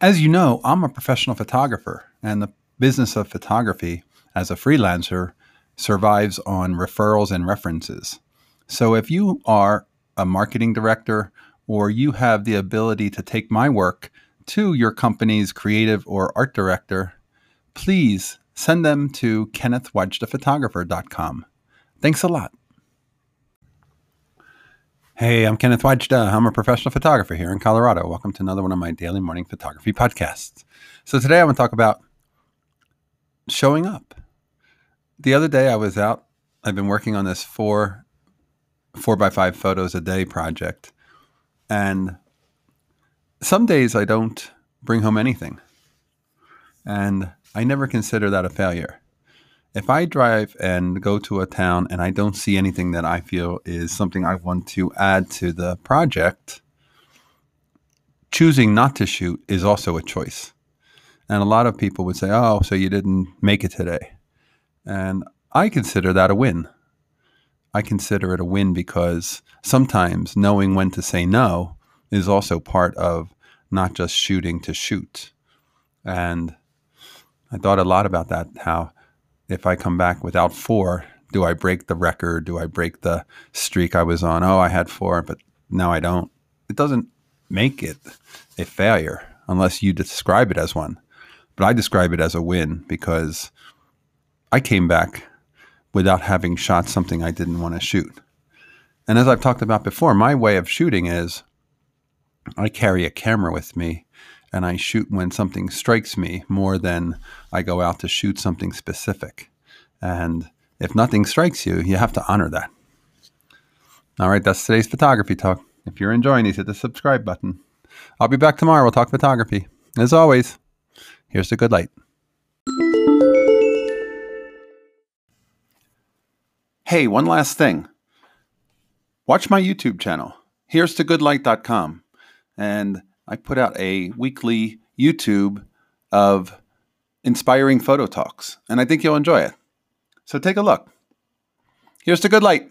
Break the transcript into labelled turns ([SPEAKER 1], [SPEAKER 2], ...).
[SPEAKER 1] As you know, I'm a professional photographer, and the business of photography as a freelancer survives on referrals and references. So if you are a marketing director or you have the ability to take my work to your company's creative or art director, please send them to kennethwajdaphotographer.com. Thanks a lot. Hey, I'm Kenneth Wajda. I'm a professional photographer here in Colorado. Welcome to another one of my daily morning photography podcasts. So today I want to talk about showing up. The other day I was out. I've been working on this four four by five photos a day project, and some days I don't bring home anything, and I never consider that a failure if I drive and go to a town and I don't see anything that I feel is something I want to add to the project, choosing not to shoot is also a choice. And a lot of people would say, oh, so you didn't make it today. And I consider that a win. I consider it a win because sometimes knowing when to say no is also part of not just shooting to shoot. And I thought a lot about that, how if I come back without four, do I break the record? Do I break the streak I was on? Oh, I had four, but now I don't. It doesn't make it a failure unless you describe it as one. But I describe it as a win because I came back without having shot something I didn't want to shoot. And as I've talked about before, my way of shooting is I carry a camera with me and I shoot when something strikes me more than I go out to shoot something specific. And if nothing strikes you, you have to honor that. All right, that's today's photography talk. If you're enjoying these, hit the subscribe button. I'll be back tomorrow. We'll talk photography. As always, here's the good light. Hey, one last thing. Watch my YouTube channel. Here's to goodlight.com. And I put out a weekly YouTube of inspiring photo talks, and I think you'll enjoy it. So take a look. Here's to good light.